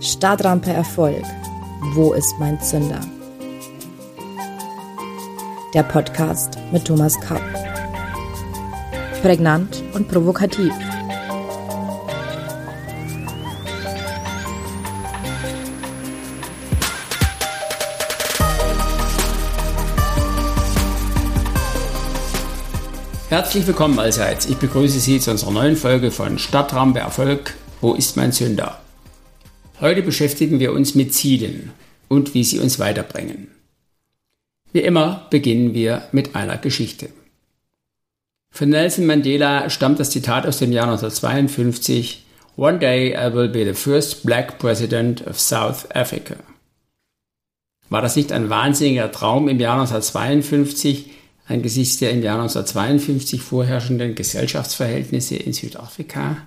Startrampe Erfolg. Wo ist mein Zünder? Der Podcast mit Thomas Kapp. Prägnant und provokativ. Herzlich willkommen allseits. Ich begrüße Sie zu unserer neuen Folge von Stadtrampe Erfolg. Wo ist mein Sünder? Heute beschäftigen wir uns mit Zielen und wie sie uns weiterbringen. Wie immer beginnen wir mit einer Geschichte. Von Nelson Mandela stammt das Zitat aus dem Jahr 1952 One day I will be the first black president of South Africa. War das nicht ein wahnsinniger Traum im Jahr 1952, angesichts der im Jahr 1952 vorherrschenden Gesellschaftsverhältnisse in Südafrika.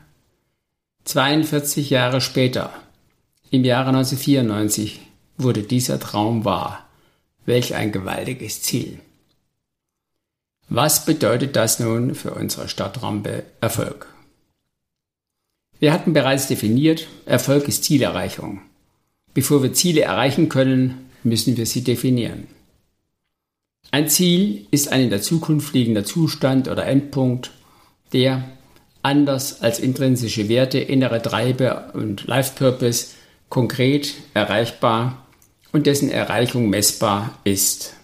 42 Jahre später, im Jahre 1994, wurde dieser Traum wahr. Welch ein gewaltiges Ziel. Was bedeutet das nun für unsere Stadtrampe Erfolg? Wir hatten bereits definiert, Erfolg ist Zielerreichung. Bevor wir Ziele erreichen können, müssen wir sie definieren. Ein Ziel ist ein in der Zukunft liegender Zustand oder Endpunkt, der, anders als intrinsische Werte, innere Treiber und Life Purpose, konkret erreichbar und dessen Erreichung messbar ist.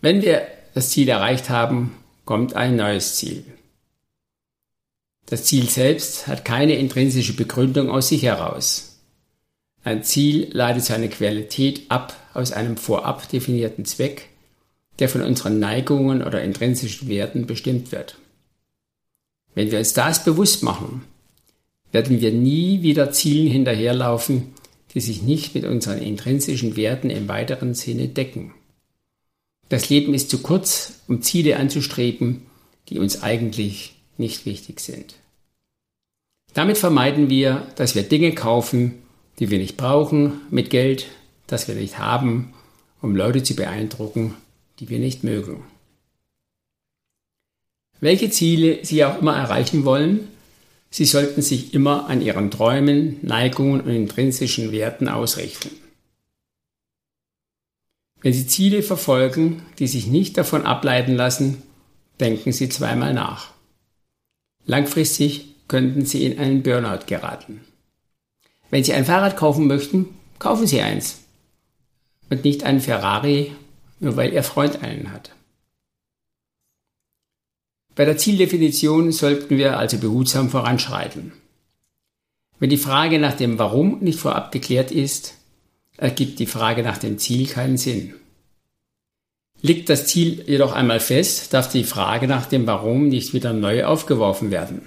Wenn wir das Ziel erreicht haben, kommt ein neues Ziel. Das Ziel selbst hat keine intrinsische Begründung aus sich heraus. Ein Ziel leitet seine Qualität ab aus einem vorab definierten Zweck, der von unseren Neigungen oder intrinsischen Werten bestimmt wird. Wenn wir uns das bewusst machen, werden wir nie wieder Zielen hinterherlaufen, die sich nicht mit unseren intrinsischen Werten im weiteren Sinne decken. Das Leben ist zu kurz, um Ziele anzustreben, die uns eigentlich nicht wichtig sind. Damit vermeiden wir, dass wir Dinge kaufen, die wir nicht brauchen, mit Geld, das wir nicht haben, um Leute zu beeindrucken, die wir nicht mögen. Welche Ziele Sie auch immer erreichen wollen, Sie sollten sich immer an Ihren Träumen, Neigungen und intrinsischen Werten ausrichten. Wenn Sie Ziele verfolgen, die sich nicht davon ableiten lassen, denken Sie zweimal nach. Langfristig könnten Sie in einen Burnout geraten. Wenn Sie ein Fahrrad kaufen möchten, kaufen Sie eins. Und nicht einen Ferrari, nur weil Ihr Freund einen hat. Bei der Zieldefinition sollten wir also behutsam voranschreiten. Wenn die Frage nach dem Warum nicht vorab geklärt ist, ergibt die Frage nach dem Ziel keinen Sinn. Liegt das Ziel jedoch einmal fest, darf die Frage nach dem Warum nicht wieder neu aufgeworfen werden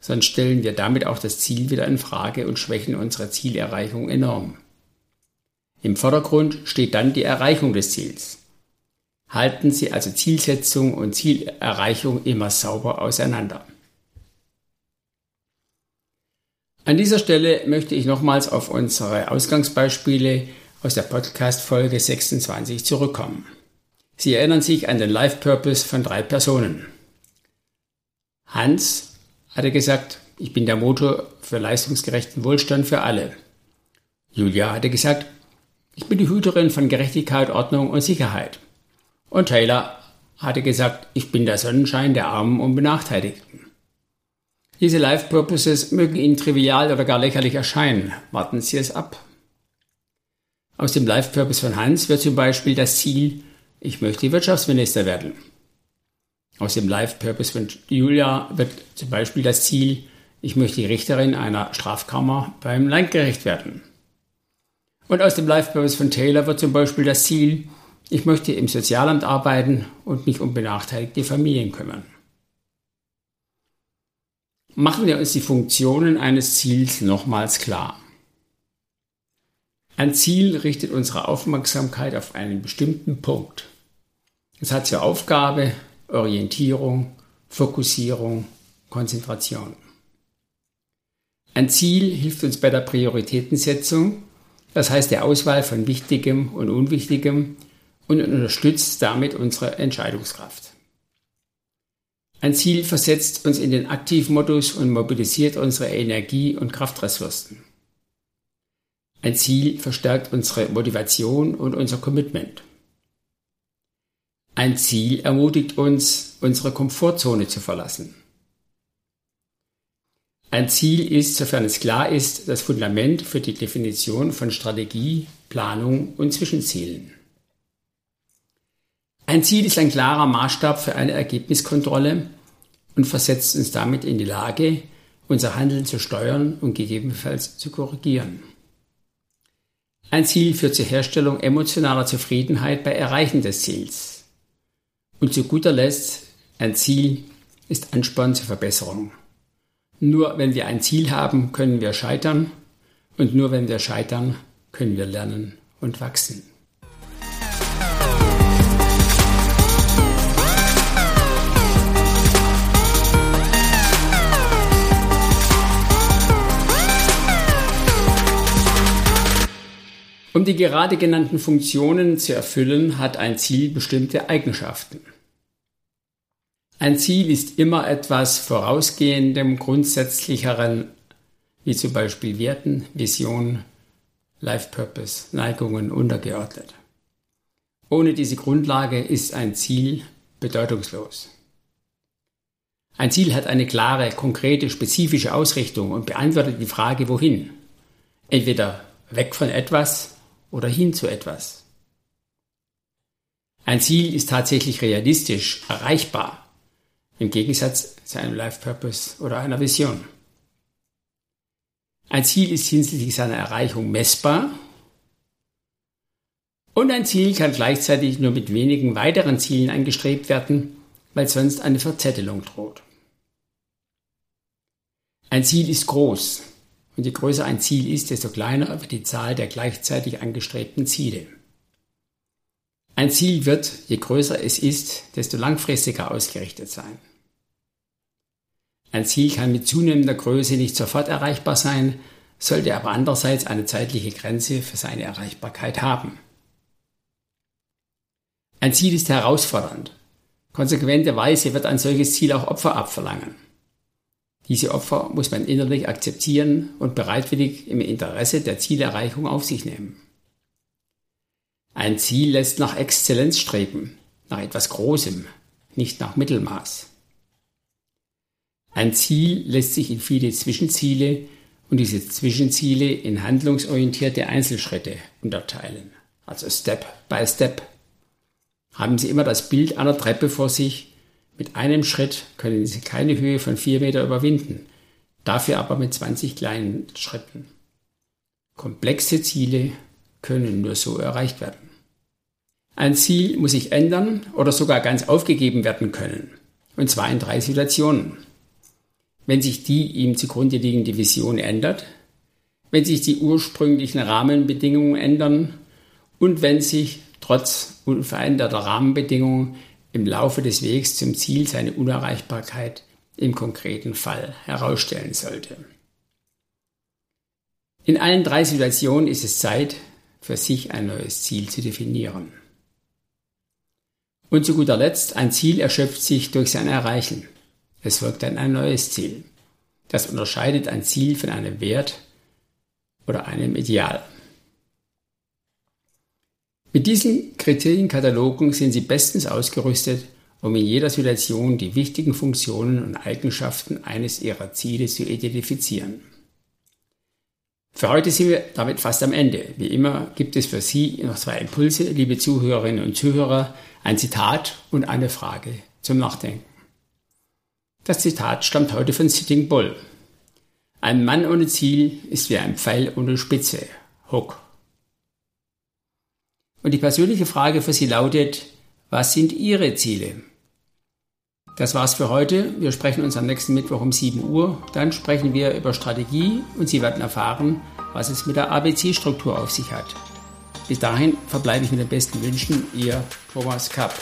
sonst stellen wir damit auch das Ziel wieder in Frage und schwächen unsere Zielerreichung enorm. Im Vordergrund steht dann die Erreichung des Ziels. Halten Sie also Zielsetzung und Zielerreichung immer sauber auseinander. An dieser Stelle möchte ich nochmals auf unsere Ausgangsbeispiele aus der Podcast-Folge 26 zurückkommen. Sie erinnern sich an den Life Purpose von drei Personen. Hans hat er gesagt, ich bin der Motor für leistungsgerechten Wohlstand für alle. Julia hatte gesagt, ich bin die Hüterin von Gerechtigkeit, Ordnung und Sicherheit. Und Taylor hatte gesagt, ich bin der Sonnenschein der Armen und Benachteiligten. Diese Life Purposes mögen Ihnen trivial oder gar lächerlich erscheinen. Warten Sie es ab. Aus dem Life Purpose von Hans wird zum Beispiel das Ziel, ich möchte Wirtschaftsminister werden. Aus dem Life Purpose von Julia wird zum Beispiel das Ziel, ich möchte Richterin einer Strafkammer beim Landgericht werden. Und aus dem Life Purpose von Taylor wird zum Beispiel das Ziel, ich möchte im Sozialamt arbeiten und mich um benachteiligte Familien kümmern. Machen wir uns die Funktionen eines Ziels nochmals klar. Ein Ziel richtet unsere Aufmerksamkeit auf einen bestimmten Punkt. Es hat zur Aufgabe, Orientierung, Fokussierung, Konzentration. Ein Ziel hilft uns bei der Prioritätensetzung, das heißt der Auswahl von Wichtigem und Unwichtigem und unterstützt damit unsere Entscheidungskraft. Ein Ziel versetzt uns in den Aktivmodus und mobilisiert unsere Energie- und Kraftressourcen. Ein Ziel verstärkt unsere Motivation und unser Commitment. Ein Ziel ermutigt uns, unsere Komfortzone zu verlassen. Ein Ziel ist, sofern es klar ist, das Fundament für die Definition von Strategie, Planung und Zwischenzielen. Ein Ziel ist ein klarer Maßstab für eine Ergebniskontrolle und versetzt uns damit in die Lage, unser Handeln zu steuern und gegebenenfalls zu korrigieren. Ein Ziel führt zur Herstellung emotionaler Zufriedenheit bei Erreichen des Ziels. Und zu guter Letzt, ein Ziel ist Ansporn zur Verbesserung. Nur wenn wir ein Ziel haben, können wir scheitern und nur wenn wir scheitern, können wir lernen und wachsen. Um die gerade genannten Funktionen zu erfüllen, hat ein Ziel bestimmte Eigenschaften. Ein Ziel ist immer etwas vorausgehendem, grundsätzlicheren, wie zum Beispiel Werten, Vision, Life Purpose, Neigungen untergeordnet. Ohne diese Grundlage ist ein Ziel bedeutungslos. Ein Ziel hat eine klare, konkrete, spezifische Ausrichtung und beantwortet die Frage wohin. Entweder weg von etwas oder hin zu etwas. Ein Ziel ist tatsächlich realistisch, erreichbar im Gegensatz zu einem Life Purpose oder einer Vision. Ein Ziel ist hinsichtlich seiner Erreichung messbar und ein Ziel kann gleichzeitig nur mit wenigen weiteren Zielen angestrebt werden, weil sonst eine Verzettelung droht. Ein Ziel ist groß und je größer ein Ziel ist, desto kleiner wird die Zahl der gleichzeitig angestrebten Ziele. Ein Ziel wird, je größer es ist, desto langfristiger ausgerichtet sein. Ein Ziel kann mit zunehmender Größe nicht sofort erreichbar sein, sollte aber andererseits eine zeitliche Grenze für seine Erreichbarkeit haben. Ein Ziel ist herausfordernd. Konsequenterweise wird ein solches Ziel auch Opfer abverlangen. Diese Opfer muss man innerlich akzeptieren und bereitwillig im Interesse der Zielerreichung auf sich nehmen. Ein Ziel lässt nach Exzellenz streben, nach etwas Großem, nicht nach Mittelmaß. Ein Ziel lässt sich in viele Zwischenziele und diese Zwischenziele in handlungsorientierte Einzelschritte unterteilen, also Step by Step. Haben Sie immer das Bild einer Treppe vor sich. Mit einem Schritt können Sie keine Höhe von vier Meter überwinden, dafür aber mit 20 kleinen Schritten. Komplexe Ziele können nur so erreicht werden. Ein Ziel muss sich ändern oder sogar ganz aufgegeben werden können, und zwar in drei Situationen wenn sich die ihm zugrunde liegende Vision ändert, wenn sich die ursprünglichen Rahmenbedingungen ändern und wenn sich trotz unveränderter Rahmenbedingungen im Laufe des Wegs zum Ziel seine Unerreichbarkeit im konkreten Fall herausstellen sollte. In allen drei Situationen ist es Zeit, für sich ein neues Ziel zu definieren. Und zu guter Letzt, ein Ziel erschöpft sich durch sein Erreichen. Es folgt dann ein neues Ziel. Das unterscheidet ein Ziel von einem Wert oder einem Ideal. Mit diesen Kriterienkatalogen sind Sie bestens ausgerüstet, um in jeder Situation die wichtigen Funktionen und Eigenschaften eines Ihrer Ziele zu identifizieren. Für heute sind wir damit fast am Ende. Wie immer gibt es für Sie noch zwei Impulse, liebe Zuhörerinnen und Zuhörer, ein Zitat und eine Frage zum Nachdenken. Das Zitat stammt heute von Sitting Bull. Ein Mann ohne Ziel ist wie ein Pfeil ohne Spitze. Hook. Und die persönliche Frage für Sie lautet, was sind Ihre Ziele? Das war's für heute. Wir sprechen uns am nächsten Mittwoch um 7 Uhr. Dann sprechen wir über Strategie und Sie werden erfahren, was es mit der ABC-Struktur auf sich hat. Bis dahin verbleibe ich mit den besten Wünschen, Ihr Thomas Kapp.